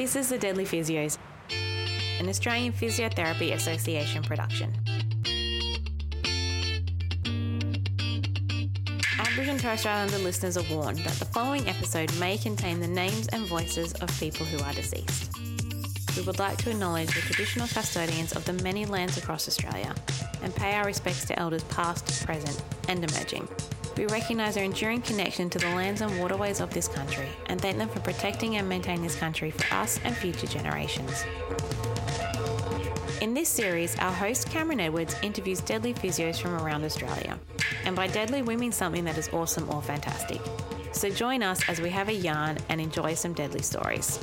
This is the Deadly Physios, an Australian Physiotherapy Association production. Aboriginal and Torres Strait Islander listeners are warned that the following episode may contain the names and voices of people who are deceased. We would like to acknowledge the traditional custodians of the many lands across Australia and pay our respects to elders past, present, and emerging. We recognise our enduring connection to the lands and waterways of this country and thank them for protecting and maintaining this country for us and future generations. In this series, our host Cameron Edwards interviews deadly physios from around Australia. And by deadly, we mean something that is awesome or fantastic. So join us as we have a yarn and enjoy some deadly stories.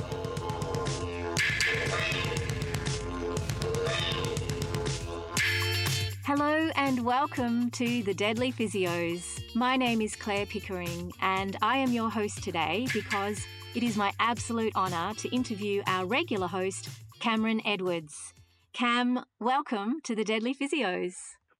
Hello and welcome to the Deadly Physios. My name is Clare Pickering and I am your host today because it is my absolute honour to interview our regular host, Cameron Edwards. Cam, welcome to the Deadly Physios.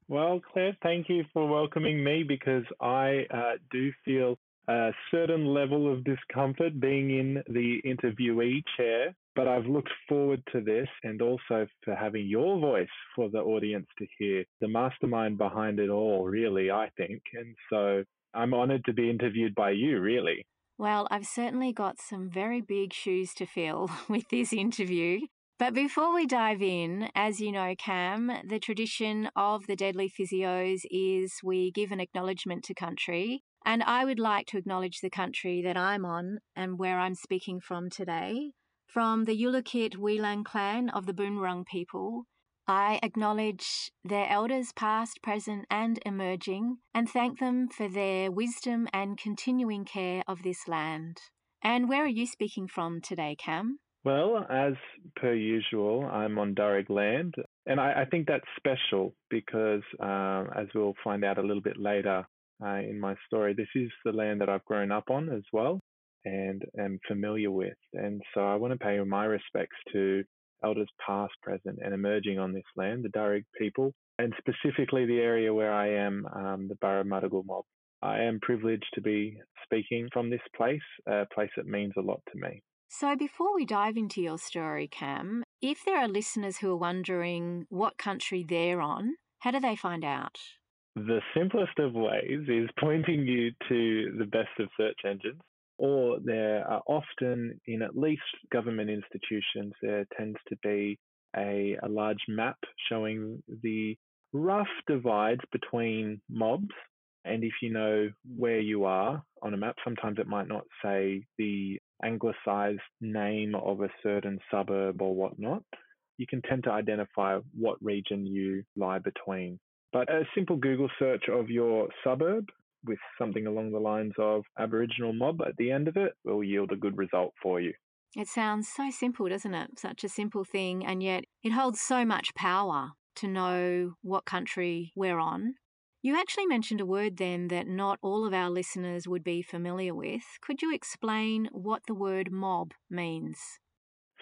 Well, Clare, thank you for welcoming me because I uh, do feel a certain level of discomfort being in the interviewee chair, but I've looked forward to this and also for having your voice for the audience to hear. The mastermind behind it all, really, I think. And so I'm honored to be interviewed by you, really. Well, I've certainly got some very big shoes to fill with this interview. But before we dive in, as you know, Cam, the tradition of the Deadly Physios is we give an acknowledgement to country. And I would like to acknowledge the country that I'm on and where I'm speaking from today. From the Yulukit Weelang clan of the Boonwurrung people, I acknowledge their elders, past, present, and emerging, and thank them for their wisdom and continuing care of this land. And where are you speaking from today, Cam? Well, as per usual, I'm on Darug land, and I, I think that's special because, um, as we'll find out a little bit later uh, in my story, this is the land that I've grown up on as well and am familiar with. And so I want to pay my respects to elders past, present, and emerging on this land, the Darug people, and specifically the area where I am, um, the Burra mob. I am privileged to be speaking from this place, a place that means a lot to me. So, before we dive into your story, Cam, if there are listeners who are wondering what country they're on, how do they find out? The simplest of ways is pointing you to the best of search engines, or there are often in at least government institutions, there tends to be a, a large map showing the rough divides between mobs. And if you know where you are on a map, sometimes it might not say the anglicized name of a certain suburb or whatnot, you can tend to identify what region you lie between. But a simple Google search of your suburb with something along the lines of Aboriginal mob at the end of it will yield a good result for you. It sounds so simple, doesn't it? Such a simple thing, and yet it holds so much power to know what country we're on you actually mentioned a word then that not all of our listeners would be familiar with. Could you explain what the word mob means?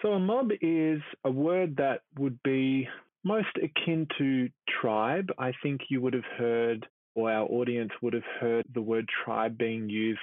So, a mob is a word that would be most akin to tribe. I think you would have heard, or our audience would have heard, the word tribe being used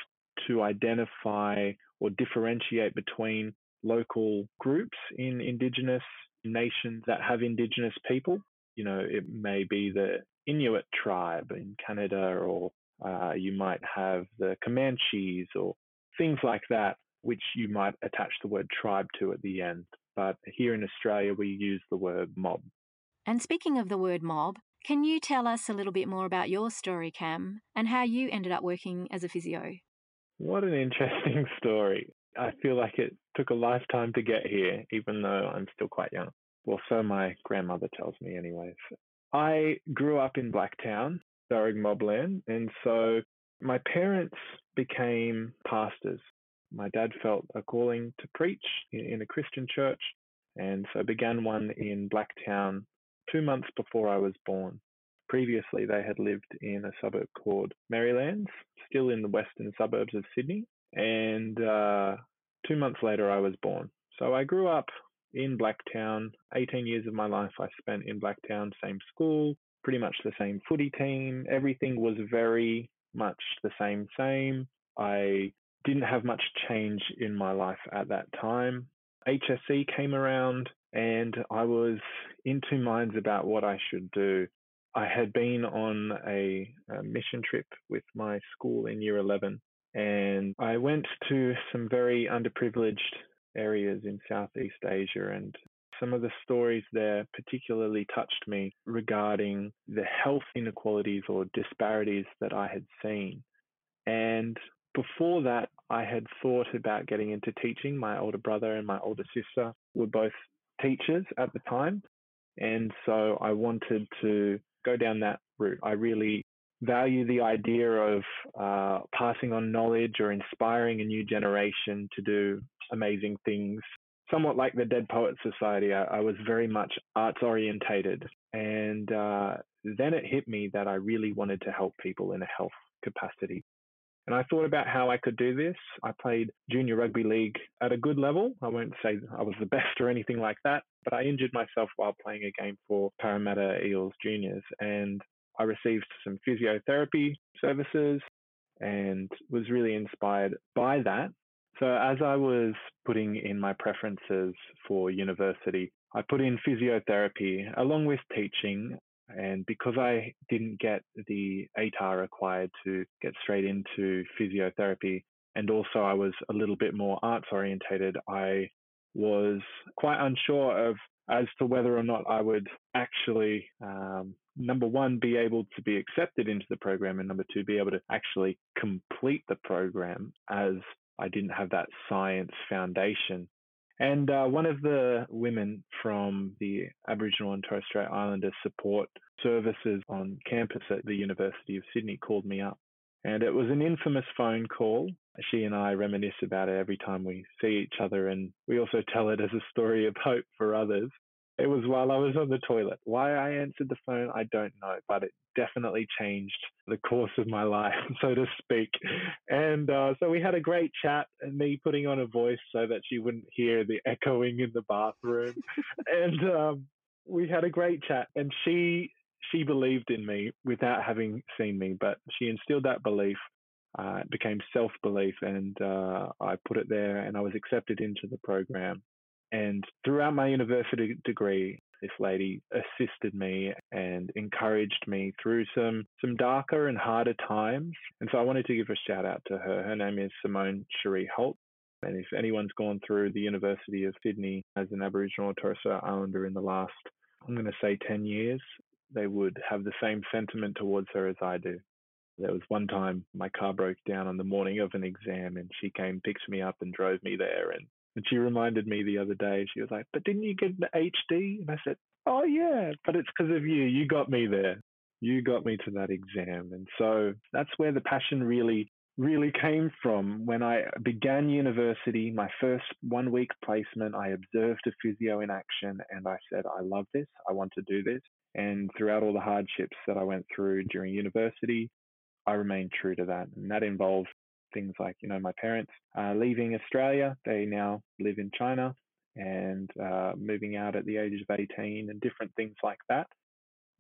to identify or differentiate between local groups in Indigenous nations that have Indigenous people. You know, it may be the Inuit tribe in Canada, or uh, you might have the Comanches, or things like that, which you might attach the word tribe to at the end. But here in Australia, we use the word mob. And speaking of the word mob, can you tell us a little bit more about your story, Cam, and how you ended up working as a physio? What an interesting story. I feel like it took a lifetime to get here, even though I'm still quite young. Well, so my grandmother tells me, anyways. I grew up in Blacktown, Darug Mobland, and so my parents became pastors. My dad felt a calling to preach in a Christian church, and so began one in Blacktown two months before I was born. Previously, they had lived in a suburb called Merrylands, still in the western suburbs of Sydney, and uh, two months later, I was born. So I grew up in Blacktown. 18 years of my life I spent in Blacktown, same school, pretty much the same footy team. Everything was very much the same, same. I didn't have much change in my life at that time. HSC came around and I was in two minds about what I should do. I had been on a, a, mission trip with my school in year 11, and I went to some very underprivileged areas in Southeast Asia. And some of the stories there particularly touched me regarding the health inequalities or disparities that I had seen. And before that, I had thought about getting into teaching. My older brother and my older sister were both teachers at the time. And so I wanted to go down that route. I really value the idea of uh, passing on knowledge or inspiring a new generation to do amazing things. Somewhat like the Dead Poets Society, I, I was very much arts orientated. And uh, then it hit me that I really wanted to help people in a health capacity. And I thought about how I could do this. I played junior rugby league at a good level. I won't say I was the best or anything like that, but I injured myself while playing a game for Parramatta Eels juniors. And I received some physiotherapy services and was really inspired by that. So, as I was putting in my preferences for university, I put in physiotherapy along with teaching and because I didn't get the ATAR required to get straight into physiotherapy, and also I was a little bit more arts orientated, I was quite unsure of as to whether or not I would actually, um, number one, be able to be accepted into the program, and number two, be able to actually complete the program as I didn't have that science foundation. And uh, one of the women from the Aboriginal and Torres Strait Islander support services on campus at the University of Sydney called me up. And it was an infamous phone call. She and I reminisce about it every time we see each other, and we also tell it as a story of hope for others. It was while I was on the toilet. Why I answered the phone, I don't know, but it definitely changed the course of my life, so to speak. And uh, so we had a great chat, and me putting on a voice so that she wouldn't hear the echoing in the bathroom. and um, we had a great chat, and she she believed in me without having seen me, but she instilled that belief. Uh, it became self belief, and uh, I put it there, and I was accepted into the program. And throughout my university degree, this lady assisted me and encouraged me through some some darker and harder times. And so I wanted to give a shout out to her. Her name is Simone Cherie Holt. And if anyone's gone through the University of Sydney as an Aboriginal or Torres Strait Islander in the last, I'm going to say 10 years, they would have the same sentiment towards her as I do. There was one time my car broke down on the morning of an exam, and she came, picked me up, and drove me there. And and she reminded me the other day, she was like, But didn't you get the HD? And I said, Oh, yeah, but it's because of you. You got me there. You got me to that exam. And so that's where the passion really, really came from. When I began university, my first one week placement, I observed a physio in action and I said, I love this. I want to do this. And throughout all the hardships that I went through during university, I remained true to that. And that involved things like, you know, my parents uh, leaving Australia, they now live in China and uh, moving out at the age of 18 and different things like that.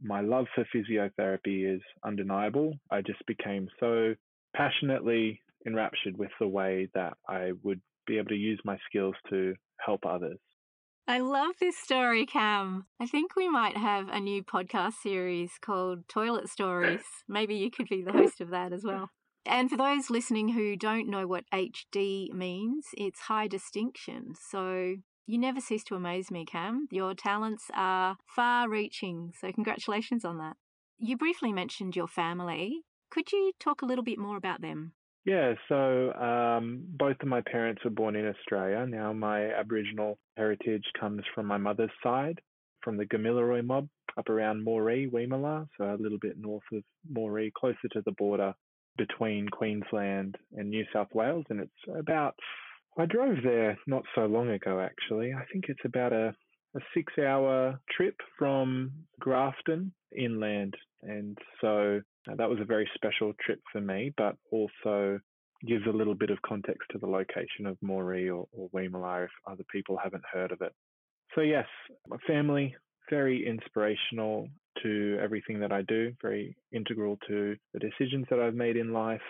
My love for physiotherapy is undeniable. I just became so passionately enraptured with the way that I would be able to use my skills to help others. I love this story, Cam. I think we might have a new podcast series called Toilet Stories. Maybe you could be the host of that as well. And for those listening who don't know what HD means, it's high distinction. So you never cease to amaze me, Cam. Your talents are far reaching. So congratulations on that. You briefly mentioned your family. Could you talk a little bit more about them? Yeah, so um, both of my parents were born in Australia. Now, my Aboriginal heritage comes from my mother's side, from the Gamilaroi mob up around Moree, Weemala, so a little bit north of Moree, closer to the border between Queensland and New South Wales, and it's about. I drove there not so long ago, actually. I think it's about a, a six hour trip from Grafton inland. And so uh, that was a very special trip for me, but also gives a little bit of context to the location of Moree or, or Weemala if other people haven't heard of it. So, yes, my family, very inspirational to everything that I do, very integral to the decisions that I've made in life.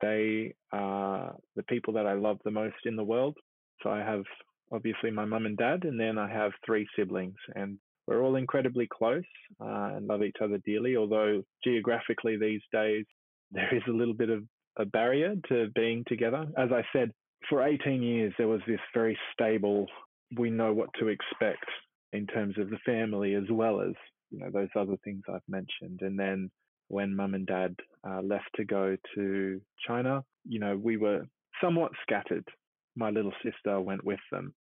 They are the people that I love the most in the world. So I have obviously my mum and dad, and then I have three siblings, and we're all incredibly close uh, and love each other dearly. Although geographically these days there is a little bit of a barrier to being together. As I said, for 18 years there was this very stable. We know what to expect in terms of the family as well as you know those other things I've mentioned. And then when mum and dad uh, left to go to China, you know we were somewhat scattered. My little sister went with them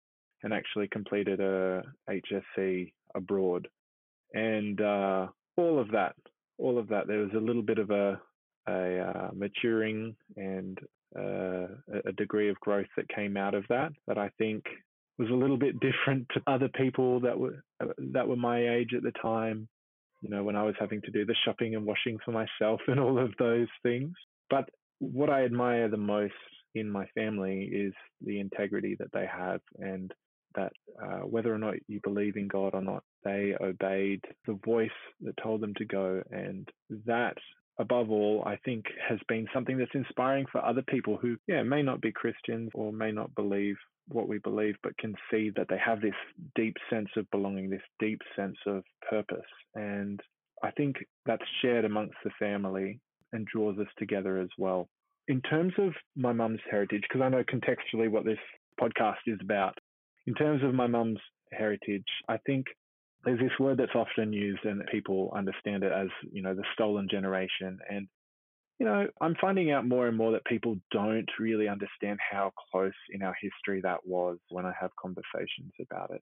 and actually completed a HSC abroad, and uh, all of that, all of that. There was a little bit of a a uh, maturing and uh, a degree of growth that came out of that that I think was a little bit different to other people that were that were my age at the time. You know, when I was having to do the shopping and washing for myself and all of those things. But what I admire the most in my family is the integrity that they have and that uh, whether or not you believe in God or not, they obeyed the voice that told them to go. And that, above all, I think has been something that's inspiring for other people who, yeah, may not be Christians or may not believe what we believe, but can see that they have this deep sense of belonging, this deep sense of purpose. And I think that's shared amongst the family and draws us together as well. In terms of my mum's heritage, because I know contextually what this podcast is about, in terms of my mum's heritage, I think there's this word that's often used and people understand it as, you know, the stolen generation. And, you know, I'm finding out more and more that people don't really understand how close in our history that was when I have conversations about it.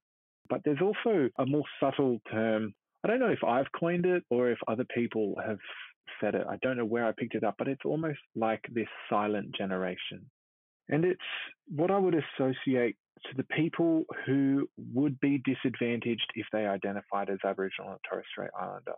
But there's also a more subtle term. I don't know if I've coined it or if other people have said it. I don't know where I picked it up, but it's almost like this silent generation. And it's what I would associate to the people who would be disadvantaged if they identified as Aboriginal and Torres Strait Islander.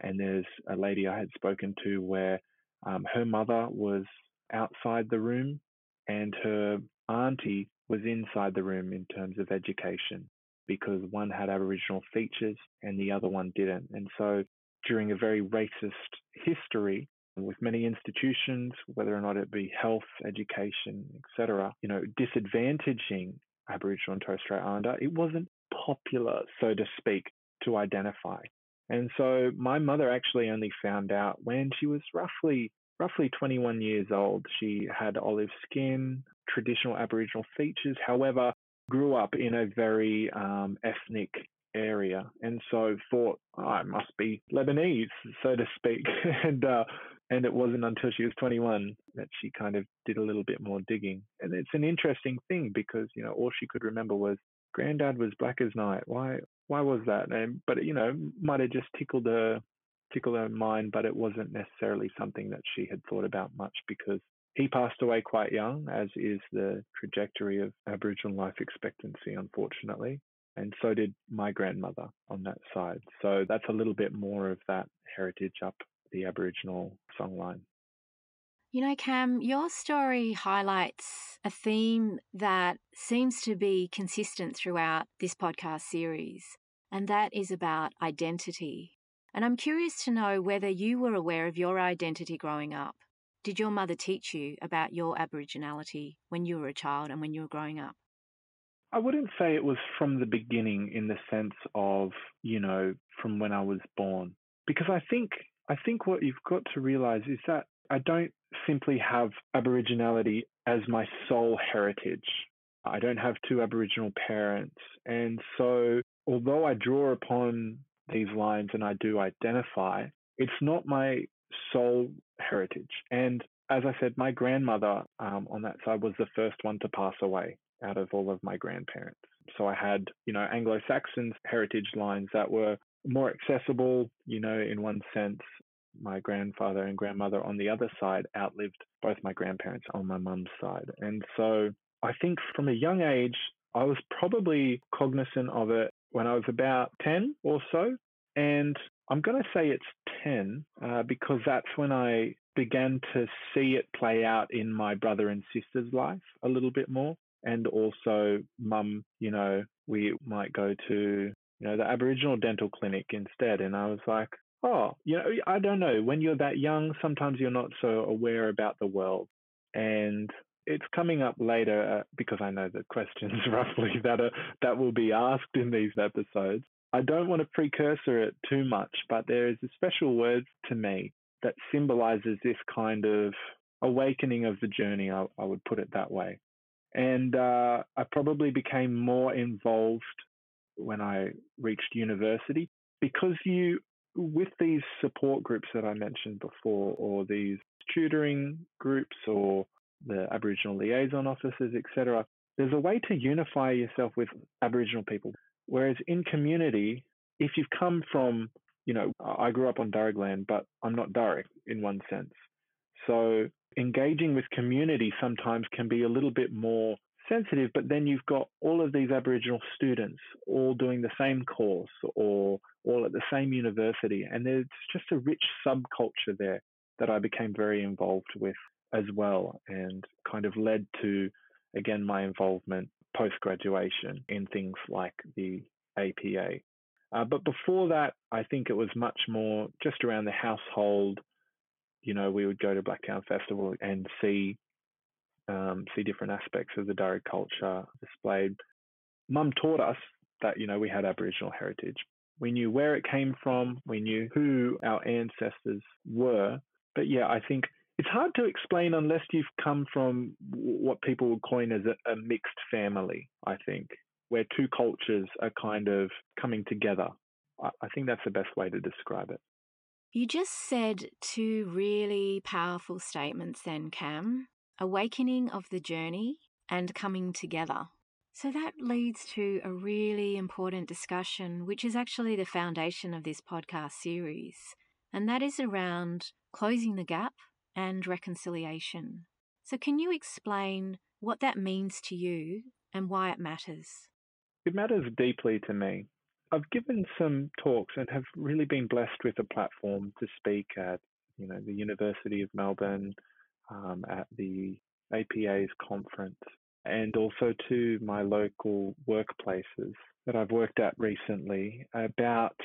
And there's a lady I had spoken to where um, her mother was outside the room and her auntie was inside the room in terms of education because one had Aboriginal features and the other one didn't. And so during a very racist history, with many institutions, whether or not it be health, education, etc., you know, disadvantaging Aboriginal and Torres Strait Islander, it wasn't popular, so to speak, to identify. And so my mother actually only found out when she was roughly roughly 21 years old. She had olive skin, traditional Aboriginal features, however, grew up in a very um, ethnic area, and so thought oh, I must be Lebanese, so to speak. and uh, and it wasn't until she was 21 that she kind of did a little bit more digging. And it's an interesting thing because, you know, all she could remember was granddad was black as night. Why why was that? And but you know, might have just tickled her tickled her mind, but it wasn't necessarily something that she had thought about much because he passed away quite young, as is the trajectory of Aboriginal life expectancy, unfortunately. And so did my grandmother on that side. So that's a little bit more of that heritage up the Aboriginal songline. You know, Cam, your story highlights a theme that seems to be consistent throughout this podcast series, and that is about identity. And I'm curious to know whether you were aware of your identity growing up. Did your mother teach you about your Aboriginality when you were a child and when you were growing up? I wouldn't say it was from the beginning in the sense of, you know, from when I was born, because I think I think what you've got to realize is that I don't simply have Aboriginality as my sole heritage. I don't have two Aboriginal parents. And so, although I draw upon these lines and I do identify, it's not my sole heritage. And as I said, my grandmother um, on that side was the first one to pass away out of all of my grandparents. So I had, you know, Anglo Saxon heritage lines that were more accessible, you know, in one sense. My grandfather and grandmother on the other side outlived both my grandparents on my mum's side. And so I think from a young age, I was probably cognizant of it when I was about 10 or so. And I'm going to say it's 10 uh, because that's when I began to see it play out in my brother and sister's life a little bit more. And also, mum, you know, we might go to you know, the Aboriginal dental clinic instead. And I was like, oh, you know, I don't know. When you're that young, sometimes you're not so aware about the world. And it's coming up later uh, because I know the questions roughly that are that will be asked in these episodes. I don't want to precursor it too much, but there is a special word to me that symbolizes this kind of awakening of the journey. I, I would put it that way. And uh, I probably became more involved when I reached university because you, with these support groups that I mentioned before, or these tutoring groups, or the Aboriginal liaison officers, etc., there's a way to unify yourself with Aboriginal people. Whereas in community, if you've come from, you know, I grew up on Darug land, but I'm not Darug in one sense. So engaging with community sometimes can be a little bit more sensitive, but then you've got all of these Aboriginal students all doing the same course or all at the same university. And there's just a rich subculture there that I became very involved with as well and kind of led to, again, my involvement post graduation in things like the APA. Uh, but before that, I think it was much more just around the household. You know, we would go to Blacktown Festival and see um, see different aspects of the Darug culture displayed. Mum taught us that you know we had Aboriginal heritage. We knew where it came from. We knew who our ancestors were. But yeah, I think it's hard to explain unless you've come from what people would coin as a, a mixed family. I think where two cultures are kind of coming together. I, I think that's the best way to describe it. You just said two really powerful statements, then, Cam awakening of the journey and coming together. So that leads to a really important discussion, which is actually the foundation of this podcast series, and that is around closing the gap and reconciliation. So, can you explain what that means to you and why it matters? It matters deeply to me. I've given some talks and have really been blessed with a platform to speak at, you know, the University of Melbourne, um, at the APA's conference, and also to my local workplaces that I've worked at recently about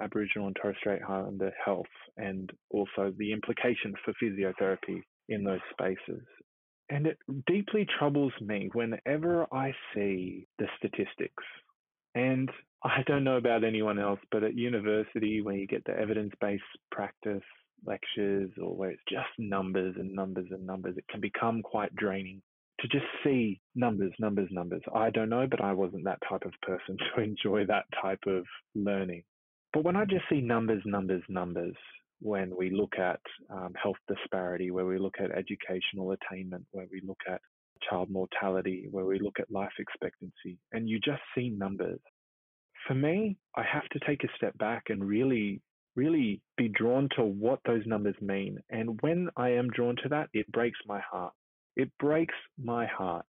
Aboriginal and Torres Strait Islander health and also the implications for physiotherapy in those spaces. And it deeply troubles me whenever I see the statistics. And I don't know about anyone else, but at university, when you get the evidence based practice lectures or where it's just numbers and numbers and numbers, it can become quite draining to just see numbers, numbers, numbers. I don't know, but I wasn't that type of person to enjoy that type of learning. But when I just see numbers, numbers, numbers, when we look at um, health disparity, where we look at educational attainment, where we look at child mortality, where we look at life expectancy, and you just see numbers. For me, I have to take a step back and really, really be drawn to what those numbers mean. And when I am drawn to that, it breaks my heart. It breaks my heart,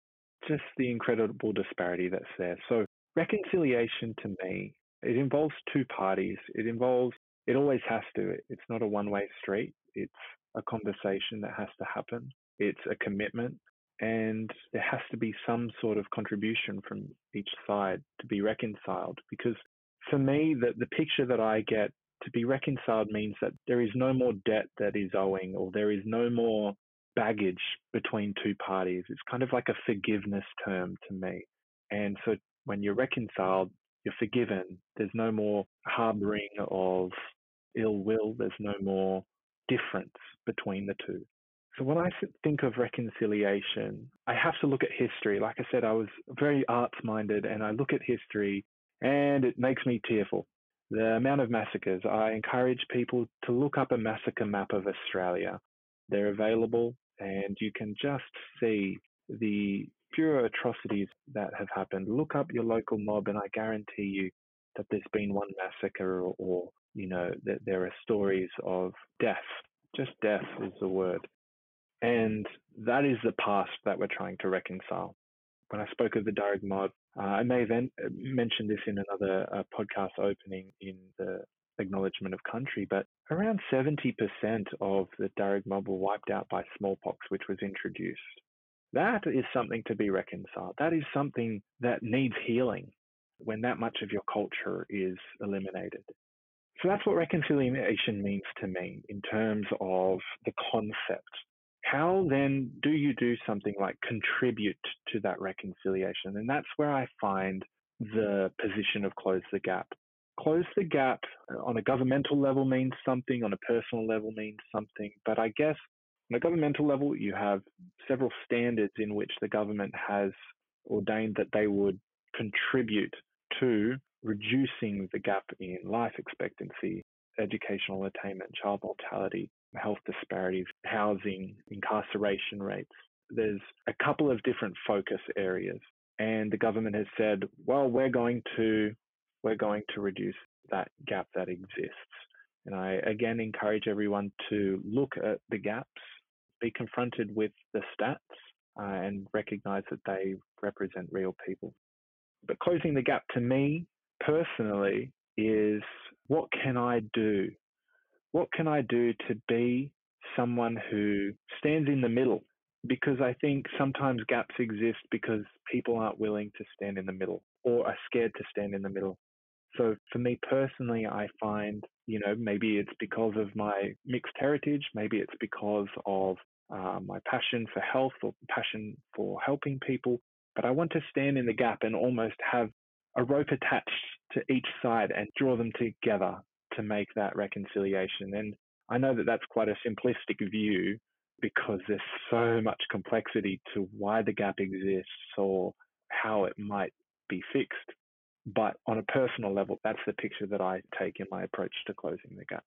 just the incredible disparity that's there. So, reconciliation to me, it involves two parties. It involves it always has to. It's not a one way street. It's a conversation that has to happen. It's a commitment. And there has to be some sort of contribution from each side to be reconciled. Because for me, the, the picture that I get to be reconciled means that there is no more debt that is owing or there is no more baggage between two parties. It's kind of like a forgiveness term to me. And so when you're reconciled, you're forgiven. There's no more harboring of ill will. There's no more difference between the two. So when I think of reconciliation, I have to look at history. Like I said, I was very arts minded and I look at history and it makes me tearful. The amount of massacres. I encourage people to look up a massacre map of Australia. They're available and you can just see the pure atrocities that have happened. Look up your local mob, and I guarantee you that there's been one massacre or, or you know, that there are stories of death. Just death is the word. And that is the past that we're trying to reconcile. When I spoke of the Darug mob, uh, I may have en- mentioned this in another uh, podcast opening in the acknowledgement of country, but around 70% of the Darug mob were wiped out by smallpox, which was introduced. That is something to be reconciled. That is something that needs healing when that much of your culture is eliminated. So that's what reconciliation means to me in terms of the concept. how then do you do something like contribute to that reconciliation? And that's where I find the position of close the gap. Close the gap uh, on a governmental level means something, on a personal level means something. But I guess on a governmental level, you have several standards in which the government has ordained that they would contribute to reducing the gap in life expectancy, educational attainment, child mortality, health disparities, housing, incarceration rates. There's a couple of different focus areas, and the government has said, well, we're going to we're going to reduce that gap that exists. And I again encourage everyone to look at the gaps, be confronted with the stats, uh, and recognize that they represent real people. But closing the gap to me personally is what can I do? What can I do to be someone who stands in the middle? Because I think sometimes gaps exist because people aren't willing to stand in the middle or are scared to stand in the middle. So for me personally, I find, you know, maybe it's because of my mixed heritage, maybe it's because of uh, my passion for health or passion for helping people, but I want to stand in the gap and almost have a rope attached to each side and draw them together to make that reconciliation. And I know that that's quite a simplistic view because there's so much complexity to why the gap exists or how it might be fixed. But on a personal level, that's the picture that I take in my approach to closing the gap.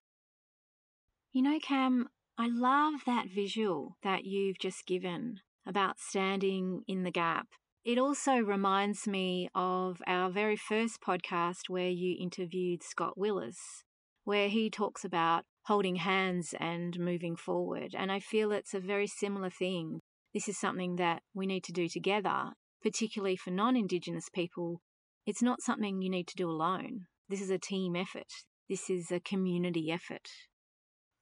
You know, Cam, I love that visual that you've just given about standing in the gap it also reminds me of our very first podcast where you interviewed Scott Willis, where he talks about holding hands and moving forward. And I feel it's a very similar thing. This is something that we need to do together, particularly for non Indigenous people. It's not something you need to do alone. This is a team effort, this is a community effort.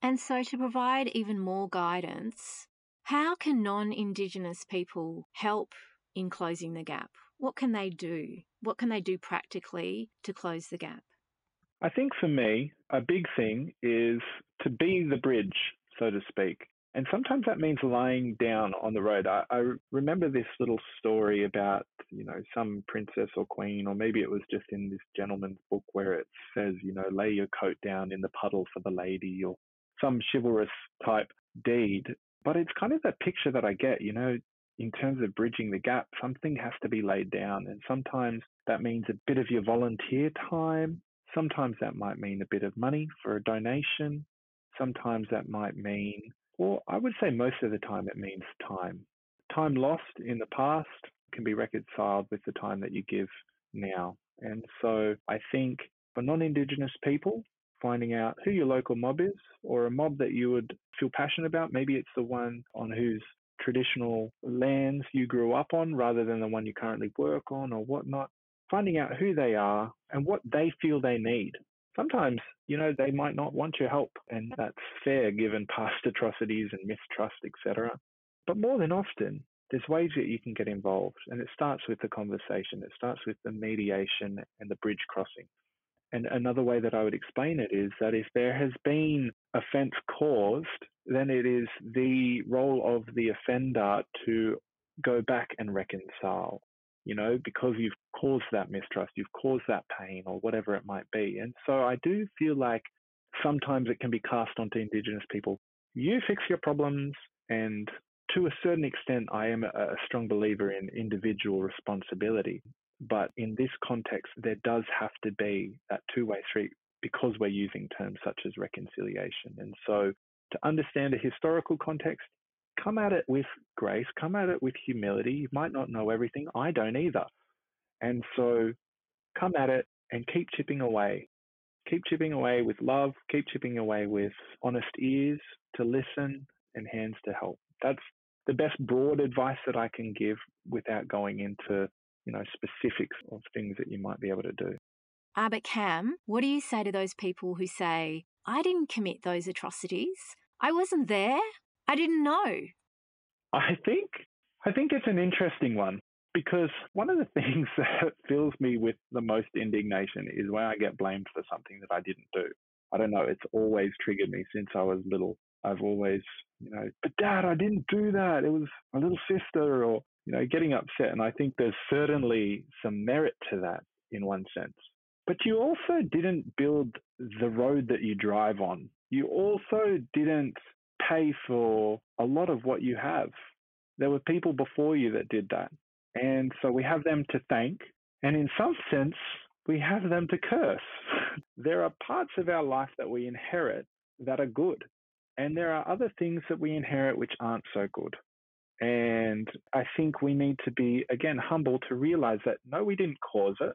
And so, to provide even more guidance, how can non Indigenous people help in closing the gap? What can they do? What can they do practically to close the gap? I think for me, a big thing is to be the bridge, so to speak. And sometimes that means lying down on the road. I, I, remember this little story about, you know, some princess or queen, or maybe it was just in this gentleman's book where it says, you know, lay your coat down in the puddle for the lady, or some chivalrous type deed. But it's kind of that picture that I get, you know, in terms of bridging the gap, something has to be laid down. And sometimes that means a bit of your volunteer time. Sometimes that might mean a bit of money for a donation. Sometimes that might mean, or I would say most of the time, it means time. Time lost in the past can be reconciled with the time that you give now. And so I think for non Indigenous people, finding out who your local mob is or a mob that you would feel passionate about. Maybe it's the one on whose traditional lands you grew up on rather than the one you currently work on or whatnot, finding out who they are and what they feel they need. Sometimes, you know, they might not want your help, and that's fair given past atrocities and mistrust, etc. But more than often, there's ways that you can get involved, and it starts with the conversation. It starts with the mediation and the bridge crossing. And another way that I would explain it is that if there has been offence caused, then it is the role of the offender to go back and reconcile, you know, because you've caused that mistrust, you've caused that pain, or whatever it might be. And so I do feel like sometimes it can be cast onto Indigenous people. You fix your problems, and to a certain extent, I am a strong believer in individual responsibility. But in this context, there does have to be that two way street because we're using terms such as reconciliation. And so to understand a historical context, come at it with grace, come at it with humility. You might not know everything. I don't either. And so come at it and keep chipping away. Keep chipping away with love, keep chipping away with honest ears to listen and hands to help. That's the best broad advice that I can give without going into you know, specifics of things that you might be able to do. Ah, but Cam, what do you say to those people who say, I didn't commit those atrocities. I wasn't there. I didn't know. I think I think it's an interesting one because one of the things that fills me with the most indignation is when I get blamed for something that I didn't do. I don't know, it's always triggered me since I was little. I've always you know, but dad, I didn't do that. It was my little sister or, you know, getting upset. And I think there's certainly some merit to that in one sense. But you also didn't build the road that you drive on. You also didn't pay for a lot of what you have. There were people before you that did that. And so we have them to thank. And in some sense, we have them to curse. there are parts of our life that we inherit that are good. And there are other things that we inherit which aren't so good. And I think we need to be, again, humble to realize that no, we didn't cause it.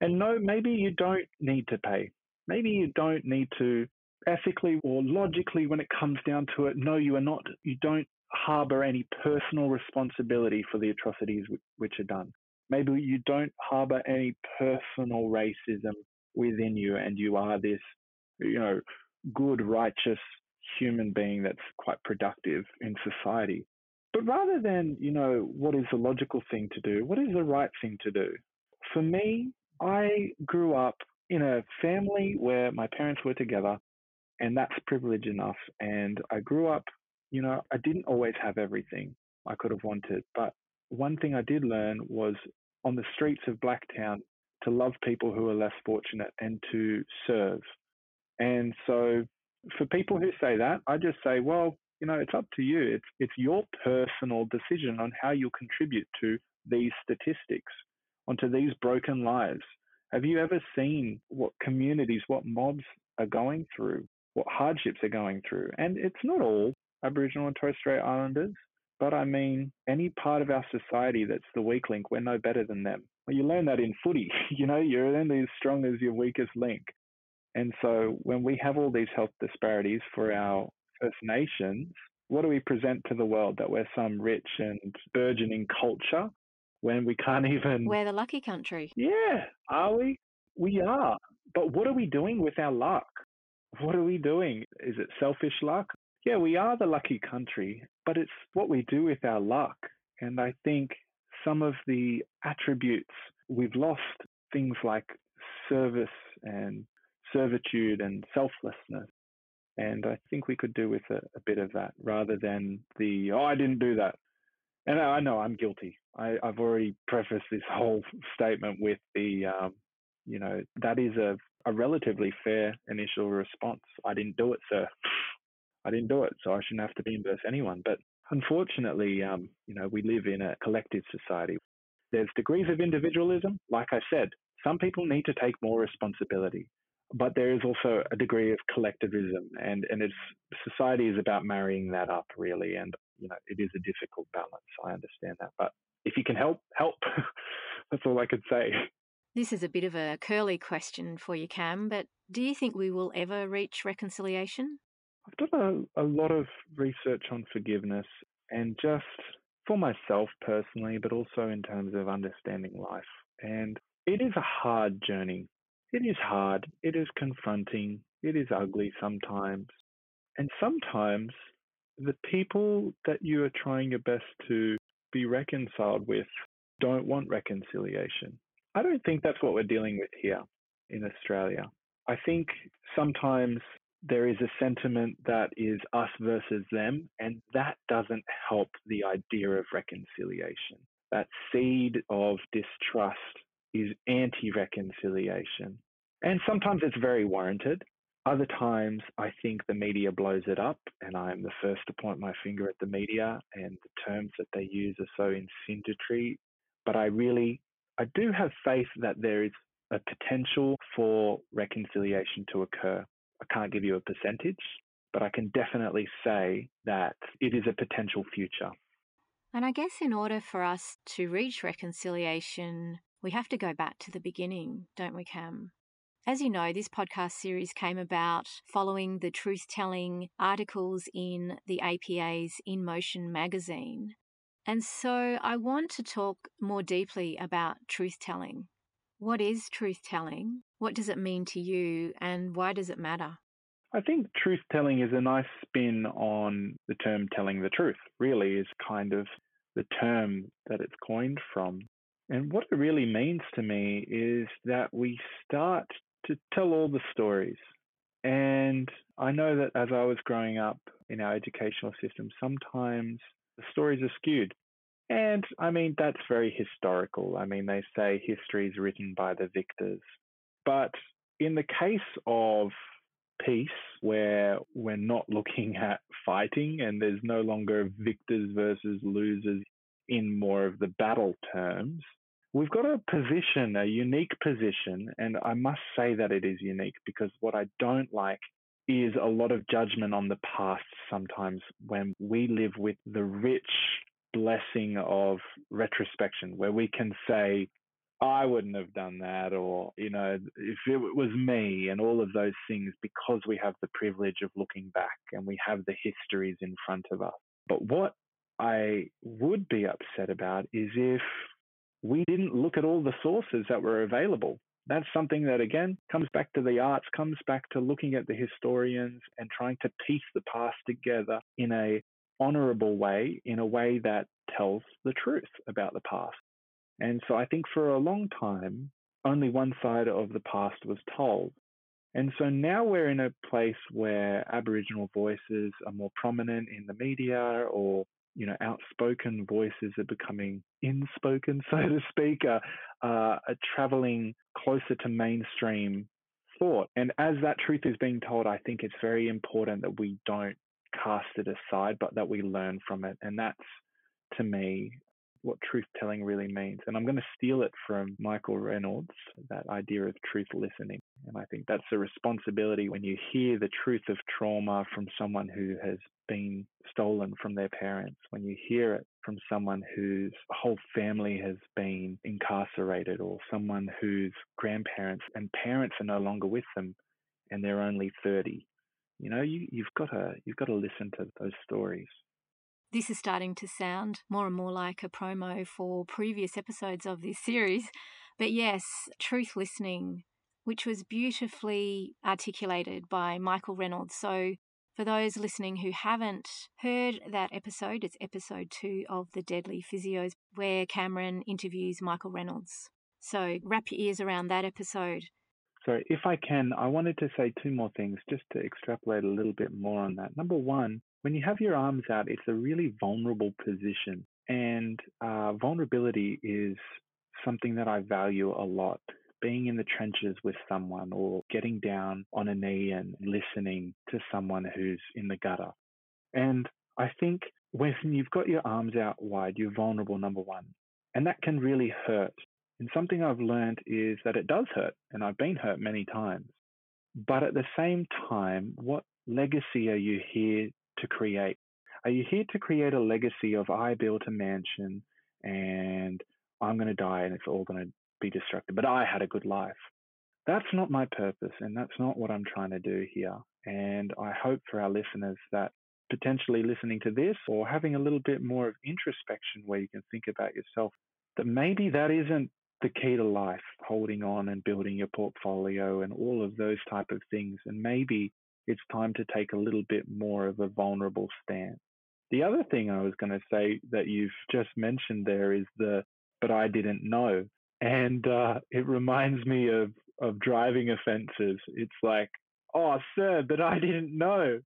And no, maybe you don't need to pay. Maybe you don't need to ethically or logically when it comes down to it. No, you are not, you don't harbor any personal responsibility for the atrocities which are done. Maybe you don't harbor any personal racism within you and you are this, you know, good, righteous human being that's quite productive in society. But rather than, you know, what is the logical thing to do, what is the right thing to do? For me, I grew up in a family where my parents were together, and that's privilege enough. And I grew up, you know, I didn't always have everything I could have wanted, but one thing I did learn was on the streets of Blacktown to love people who are less fortunate and to serve. And so for people who say that, I just say, well, you know, it's up to you. It's it's your personal decision on how you'll contribute to these statistics, onto these broken lives. Have you ever seen what communities, what mobs are going through, what hardships are going through? And it's not all Aboriginal and Torres Strait Islanders, but I mean, any part of our society that's the weak link, we're no better than them. Well, you learn that in footy. You know, you're only as strong as your weakest link. And so when we have all these health disparities for our First Nations, what do we present to the world? That we're some rich and burgeoning culture when we can't even. We're the lucky country. Yeah, are we? We are. But what are we doing with our luck? What are we doing? Is it selfish luck? Yeah, we are the lucky country, but it's what we do with our luck. And I think some of the attributes we've lost, things like service and servitude and selflessness. And I think we could do with a, a bit of that rather than the, oh, I didn't do that. And I know I'm guilty. I, have already prefaced this whole statement with the, um, you know, that is a, a relatively fair initial response. I didn't do it, sir. I didn't do it, so I shouldn't have to reimburse anyone. But unfortunately, um, you know, we live in a collective society. There's degrees of individualism. Like I said, some people need to take more responsibility but there is also a degree of collectivism and and it's society is about marrying that up really and you know it is a difficult balance i understand that but if you can help help that's all i could say. This is a bit of a curly question for you cam but do you think we will ever reach reconciliation? I've done a, a lot of research on forgiveness and just for myself personally but also in terms of understanding life and it is a hard journey it is hard, it is confronting, it is ugly sometimes. And sometimes the people that you are trying your best to be reconciled with don't want reconciliation. I don't think that's what we're dealing with here in Australia. I think sometimes there is a sentiment that is us versus them, and that doesn't help the idea of reconciliation. That seed of distrust is anti reconciliation. And sometimes it's very warranted. Other times, I think the media blows it up, and I'm the first to point my finger at the media, and the terms that they use are so incendiary. But I really, I do have faith that there is a potential for reconciliation to occur. I can't give you a percentage, but I can definitely say that it is a potential future. And I guess in order for us to reach reconciliation, we have to go back to the beginning, don't we, Cam? As you know, this podcast series came about following the truth telling articles in the APA's In Motion magazine. And so I want to talk more deeply about truth telling. What is truth telling? What does it mean to you? And why does it matter? I think truth telling is a nice spin on the term telling the truth, really, is kind of the term that it's coined from. And what it really means to me is that we start to tell all the stories. And I know that as I was growing up in our educational system, sometimes the stories are skewed. And I mean, that's very historical. I mean, they say history is written by the victors. But in the case of peace, where we're not looking at fighting and there's no longer victors versus losers in more of the battle terms, we've got a position, a unique position. And I must say that it is unique because what I don't like is a lot of judgment on the past sometimes when we live with the rich blessing of retrospection, where we can say, I wouldn't have done that, or, you know, if it was me, and all of those things because we have the privilege of looking back and we have the histories in front of us. But what I would be upset about is if we didn't look at all the sources that were available. That's something that, again, comes back to the arts, comes back to looking at the historians and trying to piece the past together in a honorable way, in a way that tells the truth about the past. And so I think for a long time, only one side of the past was told. And so now we're in a place where Aboriginal voices are more prominent in the media or, you know, outspoken voices are becoming inspoken, so to speak, are traveling closer to mainstream thought. And as that truth is being told, I think it's very important that we don't cast it aside, but that we learn from it. And that's, to me, what truth telling really means. And I'm going to steal it from Michael Reynolds, that idea of truth listening. And I think that's a responsibility when you hear the truth of trauma from someone who has been stolen from their parents, when you hear it from someone whose whole family has been incarcerated, or someone whose grandparents and parents are no longer with them and they're only 30. You know, you, you've got to you've got to listen to those stories. This is starting to sound more and more like a promo for previous episodes of this series. But yes, truth listening, which was beautifully articulated by Michael Reynolds. So, for those listening who haven't heard that episode, it's episode two of The Deadly Physios, where Cameron interviews Michael Reynolds. So, wrap your ears around that episode. So, if I can, I wanted to say two more things just to extrapolate a little bit more on that. Number one, when you have your arms out, it's a really vulnerable position. And uh, vulnerability is something that I value a lot. Being in the trenches with someone or getting down on a knee and listening to someone who's in the gutter. And I think when you've got your arms out wide, you're vulnerable, number one. And that can really hurt. And something I've learned is that it does hurt, and I've been hurt many times. But at the same time, what legacy are you here to create? Are you here to create a legacy of I built a mansion and I'm going to die and it's all going to be destructive, but I had a good life? That's not my purpose, and that's not what I'm trying to do here. And I hope for our listeners that potentially listening to this or having a little bit more of introspection where you can think about yourself, that maybe that isn't the key to life, holding on and building your portfolio and all of those type of things. And maybe it's time to take a little bit more of a vulnerable stance. The other thing I was going to say that you've just mentioned there is the, but I didn't know. And uh, it reminds me of, of driving offenses. It's like, oh, sir, but I didn't know.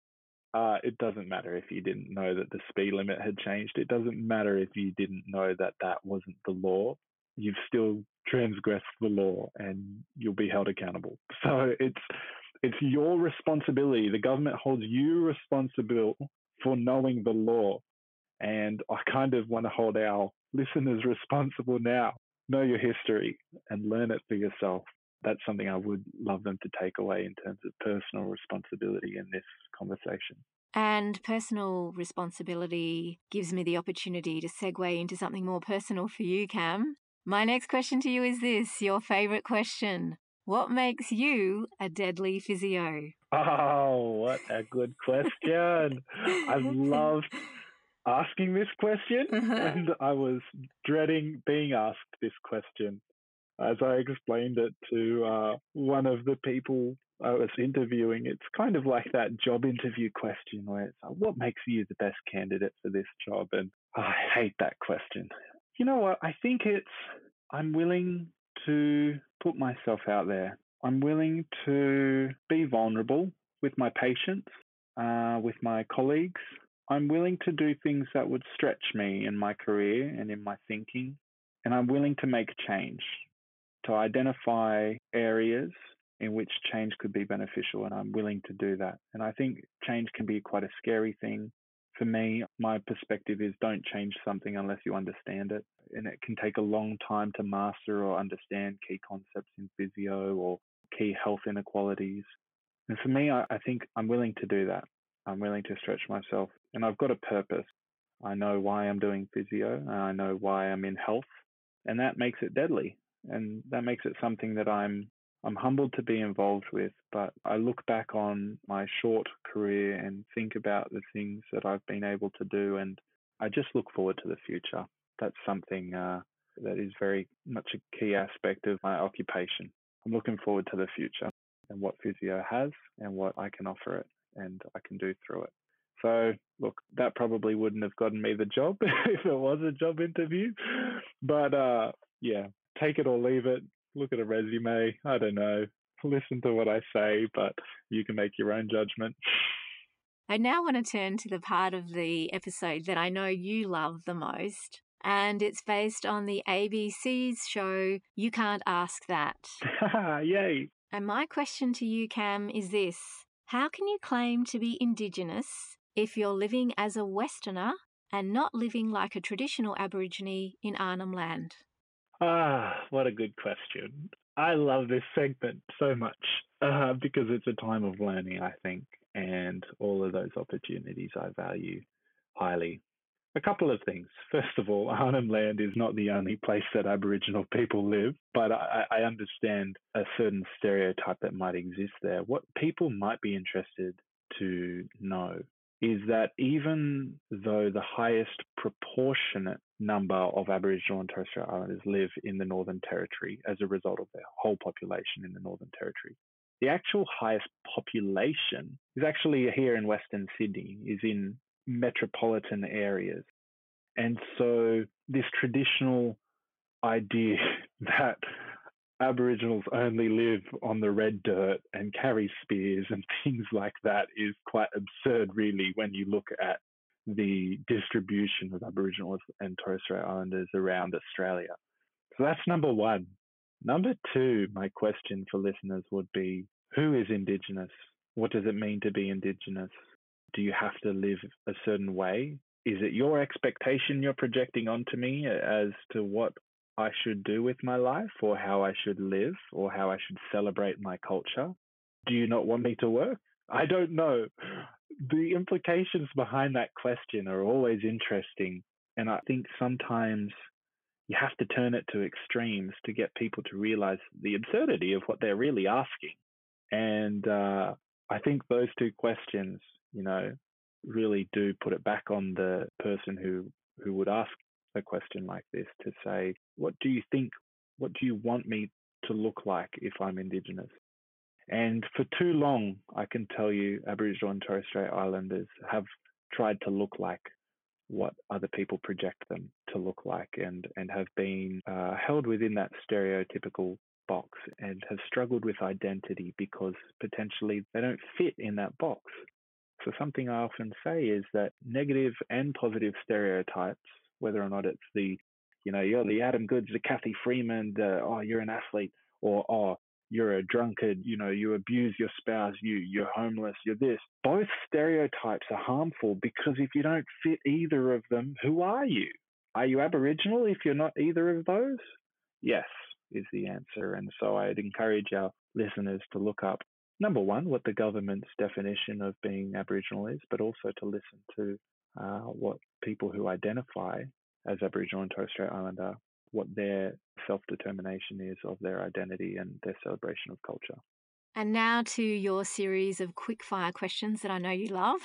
Uh, it doesn't matter if you didn't know that the speed limit had changed. It doesn't matter if you didn't know that that wasn't the law. You've still transgressed the law and you'll be held accountable. So it's it's your responsibility. The government holds you responsible for knowing the law. And I kind of want to hold our listeners responsible now. Know your history and learn it for yourself. That's something I would love them to take away in terms of personal responsibility in this conversation. And personal responsibility gives me the opportunity to segue into something more personal for you, Cam. My next question to you is this your favorite question. What makes you a deadly physio? Oh, what a good question. I love asking this question, uh-huh. and I was dreading being asked this question as I explained it to uh, one of the people I was interviewing. It's kind of like that job interview question where it's, what makes you the best candidate for this job? And I hate that question. You know what? I think it's, I'm willing to put myself out there. I'm willing to be vulnerable with my patients, uh, with my colleagues. I'm willing to do things that would stretch me in my career and in my thinking. And I'm willing to make change, to identify areas in which change could be beneficial. And I'm willing to do that. And I think change can be quite a scary thing. For me, my perspective is don't change something unless you understand it. And it can take a long time to master or understand key concepts in physio or key health inequalities. And for me, I, I think I'm willing to do that. I'm willing to stretch myself. And I've got a purpose. I know why I'm doing physio, and I know why I'm in health. And that makes it deadly. And that makes it something that I'm I'm humbled to be involved with, but I look back on my short career and think about the things that I've been able to do, and I just look forward to the future. That's something uh, that is very much a key aspect of my occupation. I'm looking forward to the future and what physio has and what I can offer it and I can do through it. So, look, that probably wouldn't have gotten me the job if it was a job interview. But uh, yeah, take it or leave it look at a resume. I don't know. Listen to what I say, but you can make your own judgment. I now want to turn to the part of the episode that I know you love the most. And it's based on the ABC's show You Can't Ask That. Yay. And my question to you, Cam, is this How can you claim to be Indigenous if you're living as a Westerner and not living like a traditional Aborigine in Arnhem Land? Ah, what a good question. I love this segment so much uh, because it's a time of learning, I think, and all of those opportunities I value highly. A couple of things. First of all, Arnhem Land is not the only place that Aboriginal people live, but I, I understand a certain stereotype that might exist there. What people might be interested to know is that even though the highest proportionate number of Aboriginal and Torres Strait Islanders live in the Northern Territory as a result of their whole population in the Northern Territory, the actual highest population is actually here in Western Sydney, is in metropolitan areas. And so this traditional idea that Aboriginals only live on the red dirt and carry spears and things like that is quite absurd, really, when you look at the distribution of Aboriginals and Torres Strait Islanders around Australia. So that's number one. Number two, my question for listeners would be who is Indigenous? What does it mean to be Indigenous? Do you have to live a certain way? Is it your expectation you're projecting onto me as to what I should do with my life or how I should live or how I should celebrate my culture? Do you not want me to work? I don't know. The implications behind that question are always interesting. And I think sometimes you have to turn it to extremes to get people to realize the absurdity of what they're really asking. And uh, I think those two questions, you know, really do put it back on the person who, who would ask a question like this to say, what do you think, what do you want me to look like if I'm Indigenous? And for too long, I can tell you, Aboriginal and Torres Strait Islanders have tried to look like what other people project them to look like and, and have been uh, held within that stereotypical box and have struggled with identity because potentially they don't fit in that box. So, something I often say is that negative and positive stereotypes, whether or not it's the, you know, you're the Adam Goodes, the Cathy Freeman, the, oh, you're an athlete, or, oh, you're a drunkard, you know, you abuse your spouse, you you're homeless, you're this. Both stereotypes are harmful because if you don't fit either of them, who are you? Are you Aboriginal if you're not either of those? Yes, is the answer. And so I'd encourage our listeners to look up number one, what the government's definition of being Aboriginal is, but also to listen to uh, what people who identify as Aboriginal and Torres Strait Islander what their self determination is of their identity and their celebration of culture. And now to your series of quick fire questions that I know you love.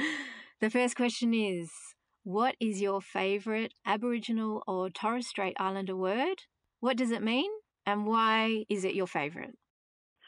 the first question is What is your favourite Aboriginal or Torres Strait Islander word? What does it mean? And why is it your favourite?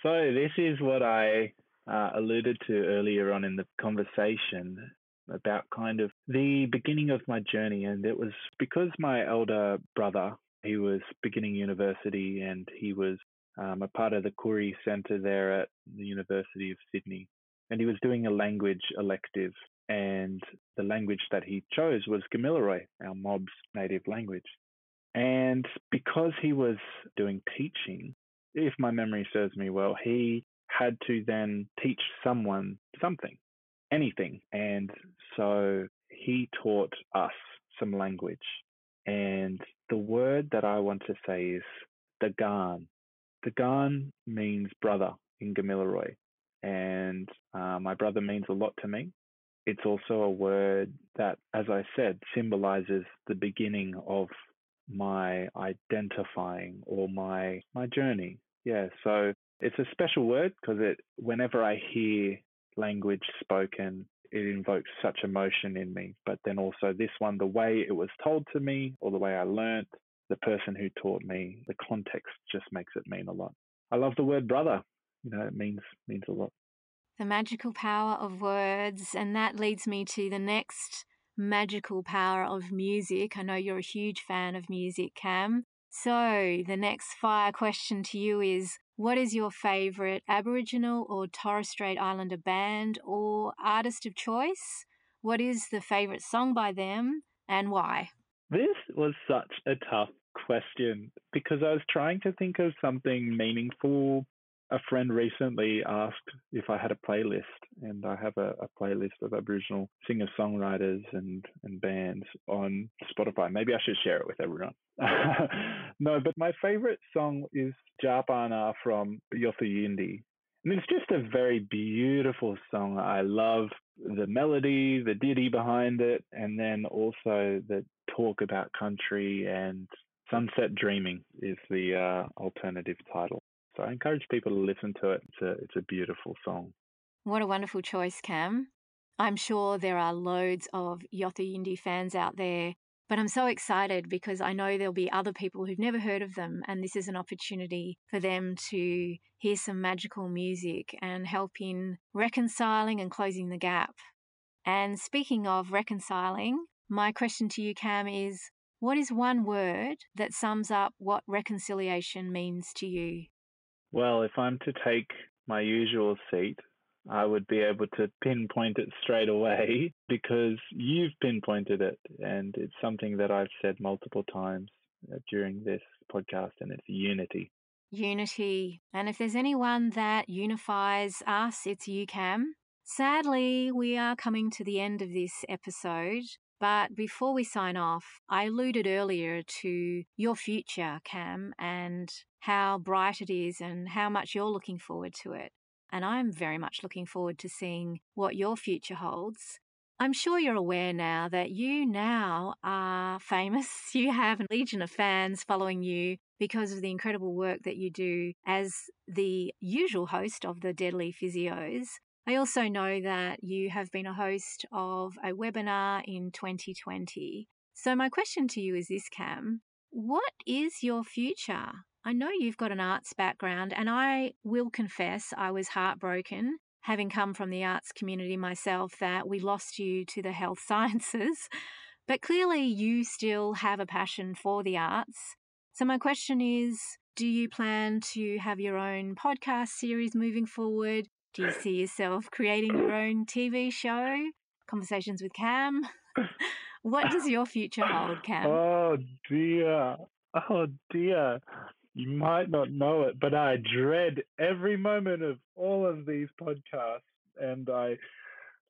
So, this is what I uh, alluded to earlier on in the conversation about kind of the beginning of my journey. And it was because my elder brother, he was beginning university and he was um, a part of the Koori Centre there at the University of Sydney. and he was doing a language elective. And the language that he chose was Gamilaroi, our mob's native language. And because he was doing teaching, if my memory serves me well, he had to then teach someone something, anything. And so he taught us some language. And the word that I want to say is Dagan. Dagan means brother in Gamilaroi. And uh, my brother means a lot to me. It's also a word that, as I said, symbolizes the beginning of my identifying or my my journey. Yeah, so it's a special word because it whenever I hear language spoken, it invokes such emotion in me. But then also this one, the way it was told to me or the way I learnt, the person who taught me, the context just makes it mean a lot. I love the word brother. You know, it means means a lot. The magical power of words, and that leads me to the next magical power of music. I know you're a huge fan of music, Cam. So, the next fire question to you is What is your favourite Aboriginal or Torres Strait Islander band or artist of choice? What is the favourite song by them and why? This was such a tough question because I was trying to think of something meaningful a friend recently asked if I had a playlist, and I have a, a playlist of Aboriginal singer songwriters and, and bands on Spotify. Maybe I should share it with everyone. no, but my favorite song is Djäpana from Yothu Yindi. And it's just a very beautiful song. I love the melody, the ditty behind it, and then also the talk about country and sunset dreaming is the uh, alternative title. So I encourage people to listen to it. It's a, it's a beautiful song. What a wonderful choice, Cam. I'm sure there are loads of Yothu Yindi fans out there, but I'm so excited because I know there'll be other people who've never heard of them, and this is an opportunity for them to hear some magical music and help in reconciling and closing the gap. And speaking of reconciling, my question to you, Cam, is what is one word that sums up what reconciliation means to you? Well, if I'm to take my usual seat, I would be able to pinpoint it straight away because you've pinpointed it. And it's something that I've said multiple times uh, during this podcast, and it's unity. Unity. And if there's anyone that unifies us, it's you, Cam. Sadly, we are coming to the end of this episode. But before we sign off, I alluded earlier to your future, Cam, and how bright it is and how much you're looking forward to it. And I'm very much looking forward to seeing what your future holds. I'm sure you're aware now that you now are famous. You have a legion of fans following you because of the incredible work that you do as the usual host of the Deadly Physios. I also know that you have been a host of a webinar in 2020. So, my question to you is this, Cam What is your future? I know you've got an arts background, and I will confess I was heartbroken, having come from the arts community myself, that we lost you to the health sciences. But clearly, you still have a passion for the arts. So, my question is do you plan to have your own podcast series moving forward? Do you see yourself creating your own TV show? Conversations with Cam? what does your future hold, Cam? Oh dear. Oh dear. You might not know it, but I dread every moment of all of these podcasts and I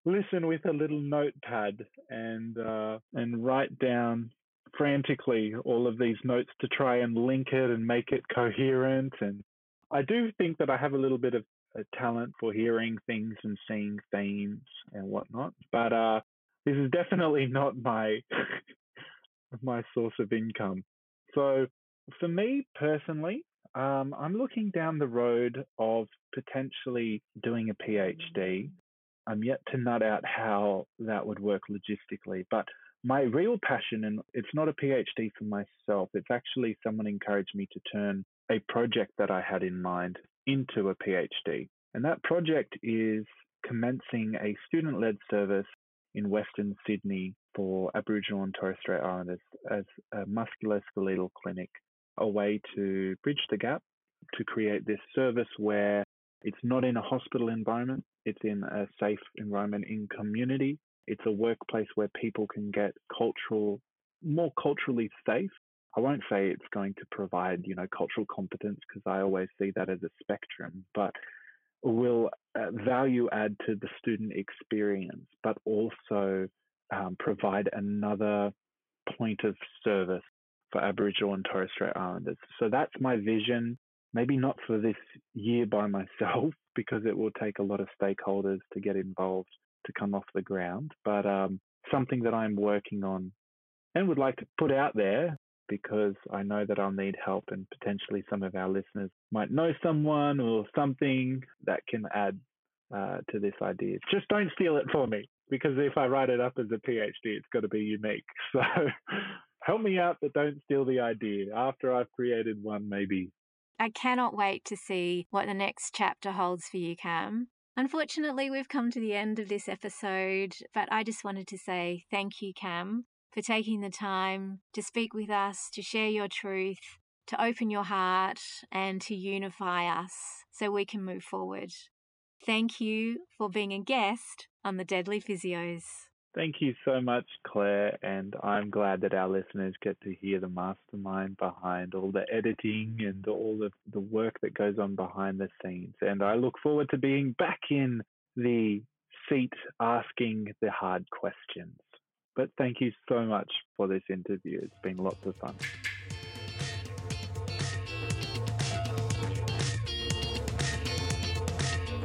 listen with a little notepad and uh, and write down frantically all of these notes to try and link it and make it coherent and I do think that I have a little bit of a talent for hearing things and seeing themes and whatnot. But uh, this is definitely not my my source of income. So for me personally, um, I'm looking down the road of potentially doing a PhD. I'm yet to nut out how that would work logistically, but my real passion, and it's not a PhD for myself, it's actually someone encouraged me to turn a project that I had in mind into a PhD. And that project is commencing a student led service in Western Sydney for Aboriginal and Torres Strait Islanders as a musculoskeletal clinic, a way to bridge the gap to create this service where It's not in a hospital environment, it's in a safe environment in community. It's a workplace where people can get cultural, more culturally safe. I won't say it's going to provide, you know, cultural competence because I always see that as a spectrum, but will uh, value add to the student experience, but also um, provide another point of service for Aboriginal and Torres Strait Islanders. So that's my vision. Maybe not for this year by myself, because it will take a lot of stakeholders to get involved to come off the ground, but um, something that I'm working on and would like to put out there because I know that I'll need help and potentially some of our listeners might know someone or something that can add uh, to this idea. Just don't steal it for me because if I write it up as a PhD, it's got to be unique. So help me out, but don't steal the idea. After I've created one, maybe. I cannot wait to see what the next chapter holds for you, Cam. Unfortunately, we've come to the end of this episode, but I just wanted to say thank you, Cam, for taking the time to speak with us, to share your truth, to open your heart, and to unify us so we can move forward. Thank you for being a guest on the Deadly Physios. Thank you so much, Clare, and I'm glad that our listeners get to hear the mastermind behind all the editing and all of the work that goes on behind the scenes. And I look forward to being back in the seat asking the hard questions. But thank you so much for this interview. It's been lots of fun.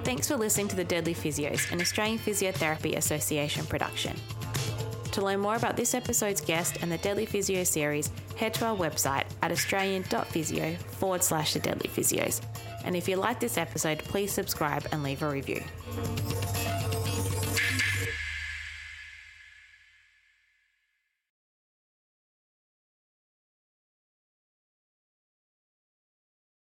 Thanks for listening to The Deadly Physios, an Australian Physiotherapy Association production. To learn more about this episode's guest and the Deadly Physio series, head to our website at australian.physio forward slash The Deadly Physios. And if you like this episode, please subscribe and leave a review.